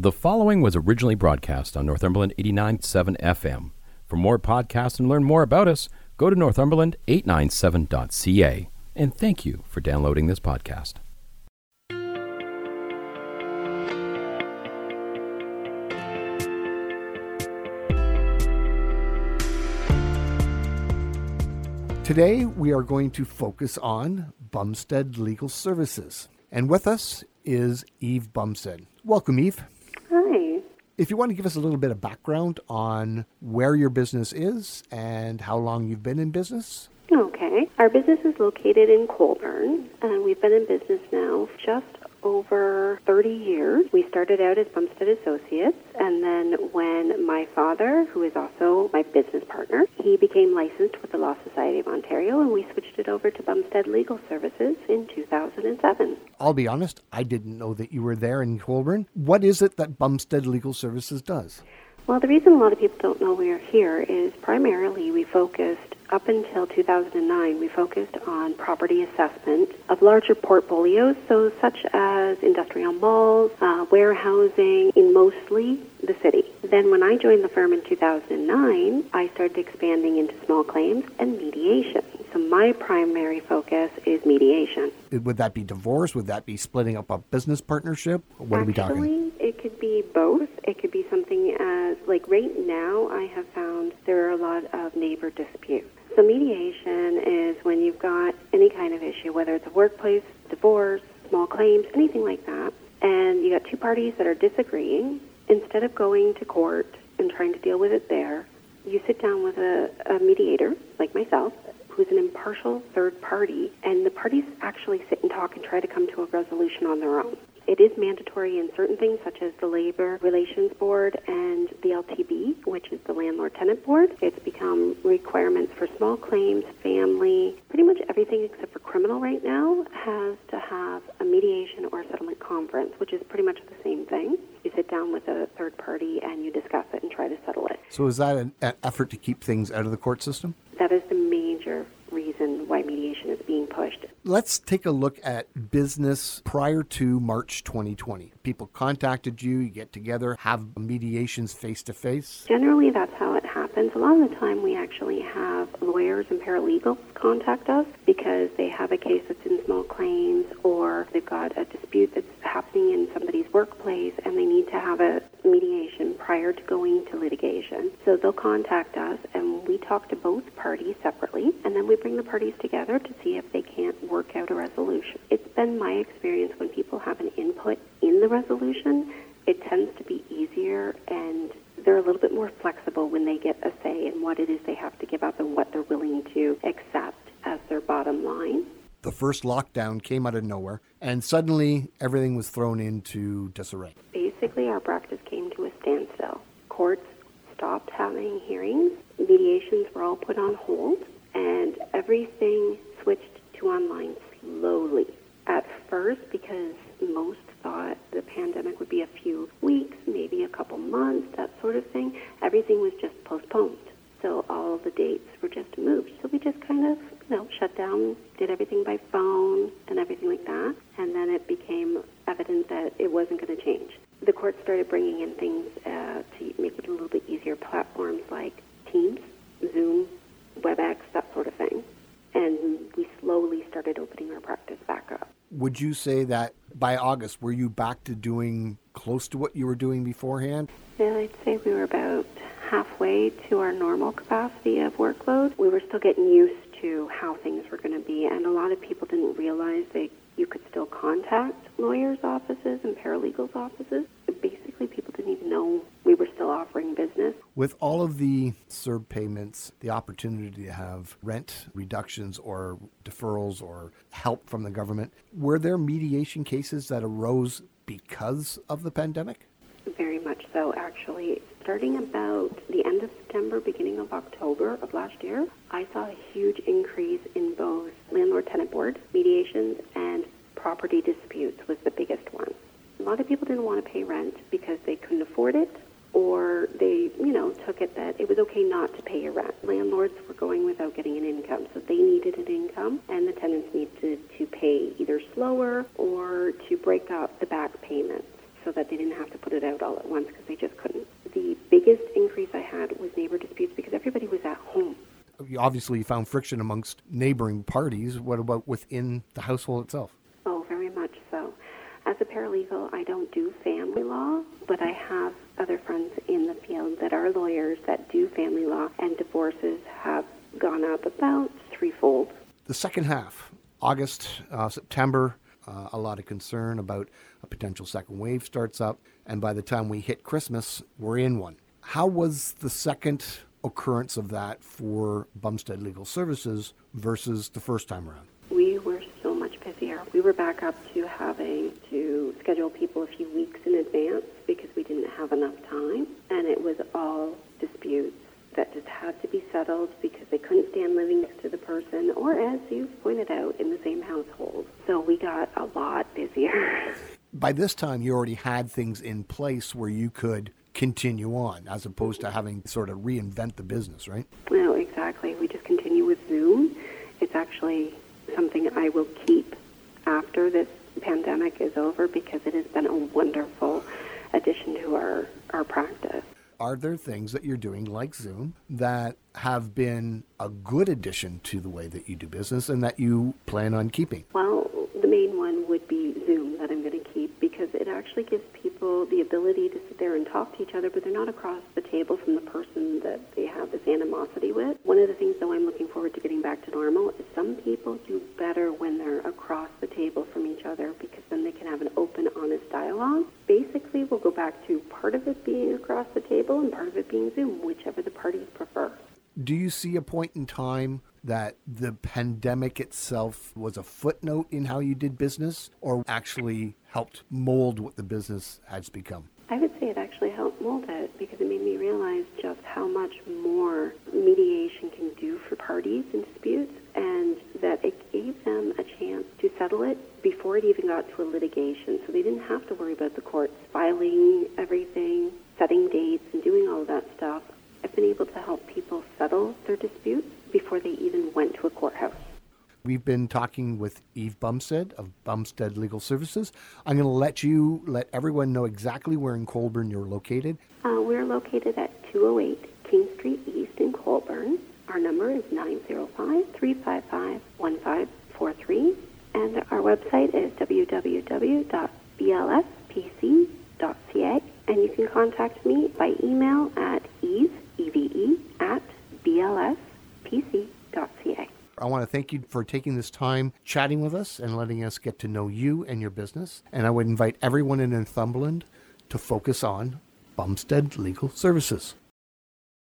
The following was originally broadcast on Northumberland 89.7 FM. For more podcasts and learn more about us, go to northumberland897.ca. And thank you for downloading this podcast. Today, we are going to focus on Bumstead Legal Services. And with us is Eve Bumstead. Welcome, Eve. If you want to give us a little bit of background on where your business is and how long you've been in business. Okay. Our business is located in Colborne, and we've been in business now just over 30 years. We started out as Bumstead Associates, and then when my father, who is also my business partner, he became licensed with the Law Society of Ontario, and we switched it over to Bumstead Legal Services in 2007. I'll be honest, I didn't know that you were there in Colborne. What is it that Bumstead Legal Services does? Well, the reason a lot of people don't know we are here is primarily we focused up until 2009, we focused on property assessment of larger portfolios, so such as industrial malls, uh, warehousing, in mostly the city. Then, when I joined the firm in 2009, I started expanding into small claims and mediation. So, my primary focus is mediation. Would that be divorce? Would that be splitting up a business partnership? What Actually, are we talking? it could be both. It could be something as, like right now, I have found there are a lot of neighbor disputes. So mediation is when you've got any kind of issue, whether it's a workplace, divorce, small claims, anything like that, and you got two parties that are disagreeing. Instead of going to court and trying to deal with it there, you sit down with a, a mediator, like myself, who's an impartial third party, and the parties actually sit and talk and try to come to a resolution on their own. It is mandatory in certain things, such as the Labor Relations Board and the LTB, which is the Landlord Tenant Board. It's become requirements for small claims, family, pretty much everything except for criminal right now has to have a mediation or settlement conference, which is pretty much the same thing. You sit down with a third party and you discuss it and try to settle it. So, is that an, an effort to keep things out of the court system? That is the major reason why mediation is being pushed. Let's take a look at business prior to March 2020. People contacted you, you get together, have mediations face to face. Generally, that's how it happens. A lot of the time, we actually have lawyers and paralegals contact us because they have a case that's in small claims or they've got a dispute that's happening in somebody's workplace and they need to have a mediation prior to going to litigation. So they'll contact us and we talk to both parties separately and then we bring the parties together to see if they can't work out a resolution. It's been my experience when people have an input in the resolution, it tends to be easier and they're a little bit more flexible when they get a say in what it is they have to give up and what they're willing to accept as their bottom line. The first lockdown came out of nowhere, and suddenly everything was thrown into disarray. Basically, our practice came to a standstill. Courts stopped having hearings, mediations were all put on hold, and everything switched to online slowly. At first, because most thought the pandemic would be a few weeks, maybe a couple months, that sort of thing, everything was just postponed. So all the dates were just moved. So we just kind of, you know, shut down, did everything by phone and everything like that. And then it became evident that it wasn't going to change. The court started bringing in things uh, to make it a little bit easier, platforms like Teams, Zoom, WebEx, that sort of thing. Slowly started opening our practice back up. Would you say that by August, were you back to doing close to what you were doing beforehand? Yeah, I'd say we were about halfway to our normal capacity of workload. We were still getting used to how things were going to be, and a lot of people didn't realize that you could still contact lawyers' offices and paralegals' offices. Basically, people didn't even know we were still. With all of the CERB payments, the opportunity to have rent reductions or deferrals or help from the government, were there mediation cases that arose because of the pandemic? Very much so, actually. Starting about the end of September, beginning of October of last year, I saw a huge increase in both landlord tenant board mediations and property disputes was the biggest one. A lot of people didn't want to pay rent because they couldn't afford it or they, you know, took it that it was okay not to pay your rent. Landlords were going without getting an income, so they needed an income, and the tenants needed to pay either slower or to break up the back payments. so that they didn't have to put it out all at once because they just couldn't. The biggest increase I had was neighbor disputes because everybody was at home. Obviously, you found friction amongst neighboring parties. What about within the household itself? Oh, very much so. As a paralegal, I don't do family law, but I have other friends in the field that our lawyers that do family law, and divorces have gone up about threefold. The second half, August, uh, September, uh, a lot of concern about a potential second wave starts up, and by the time we hit Christmas, we're in one. How was the second occurrence of that for Bumstead Legal Services versus the first time around? We were so much busier. We were back up to having to schedule people a few weeks in advance because didn't have enough time, and it was all disputes that just had to be settled because they couldn't stand living next to the person or, as you pointed out, in the same household. So we got a lot busier. By this time, you already had things in place where you could continue on as opposed to having to sort of reinvent the business, right? No, exactly. We just continue with Zoom. It's actually something I will keep after this pandemic is over because it has been a wonderful addition to our, our practice. Are there things that you're doing like Zoom that have been a good addition to the way that you do business and that you plan on keeping? Well, the main one would be Zoom that I'm going to keep because it actually gives people the ability to sit there and talk to each other, but they're not across the table from the person that they have this animosity with. One of the things, though, I'm looking forward to getting back to normal is some people do better when they're across the table from each other because then they can have an open, honest dialogue. Basically, we'll go back to part of it being across the table and part of it being Zoom, whichever the parties prefer. Do you see a point in time that the pandemic itself was a footnote in how you did business or actually helped mold what the business has become? I would say it actually helped mold it because it made me realize just how much more mediation can do for parties in disputes and that it gave them a chance to settle it before it even got to a litigation. So they didn't have to worry about the courts filing everything, setting dates, and doing all of that stuff. I've been able to help people settle their disputes before they even went to a courthouse. We've been talking with Eve Bumstead of Bumstead Legal Services. I'm going to let you let everyone know exactly where in Colborne you're located. Uh, we're located at 208 King Street East in Colborne. Our number is 905-355-1543. And our website is www.blspc.ca. And you can contact me by email at eve, E-V-E, at blspc.ca. I want to thank you for taking this time chatting with us and letting us get to know you and your business. And I would invite everyone in Northumberland to focus on Bumstead Legal Services.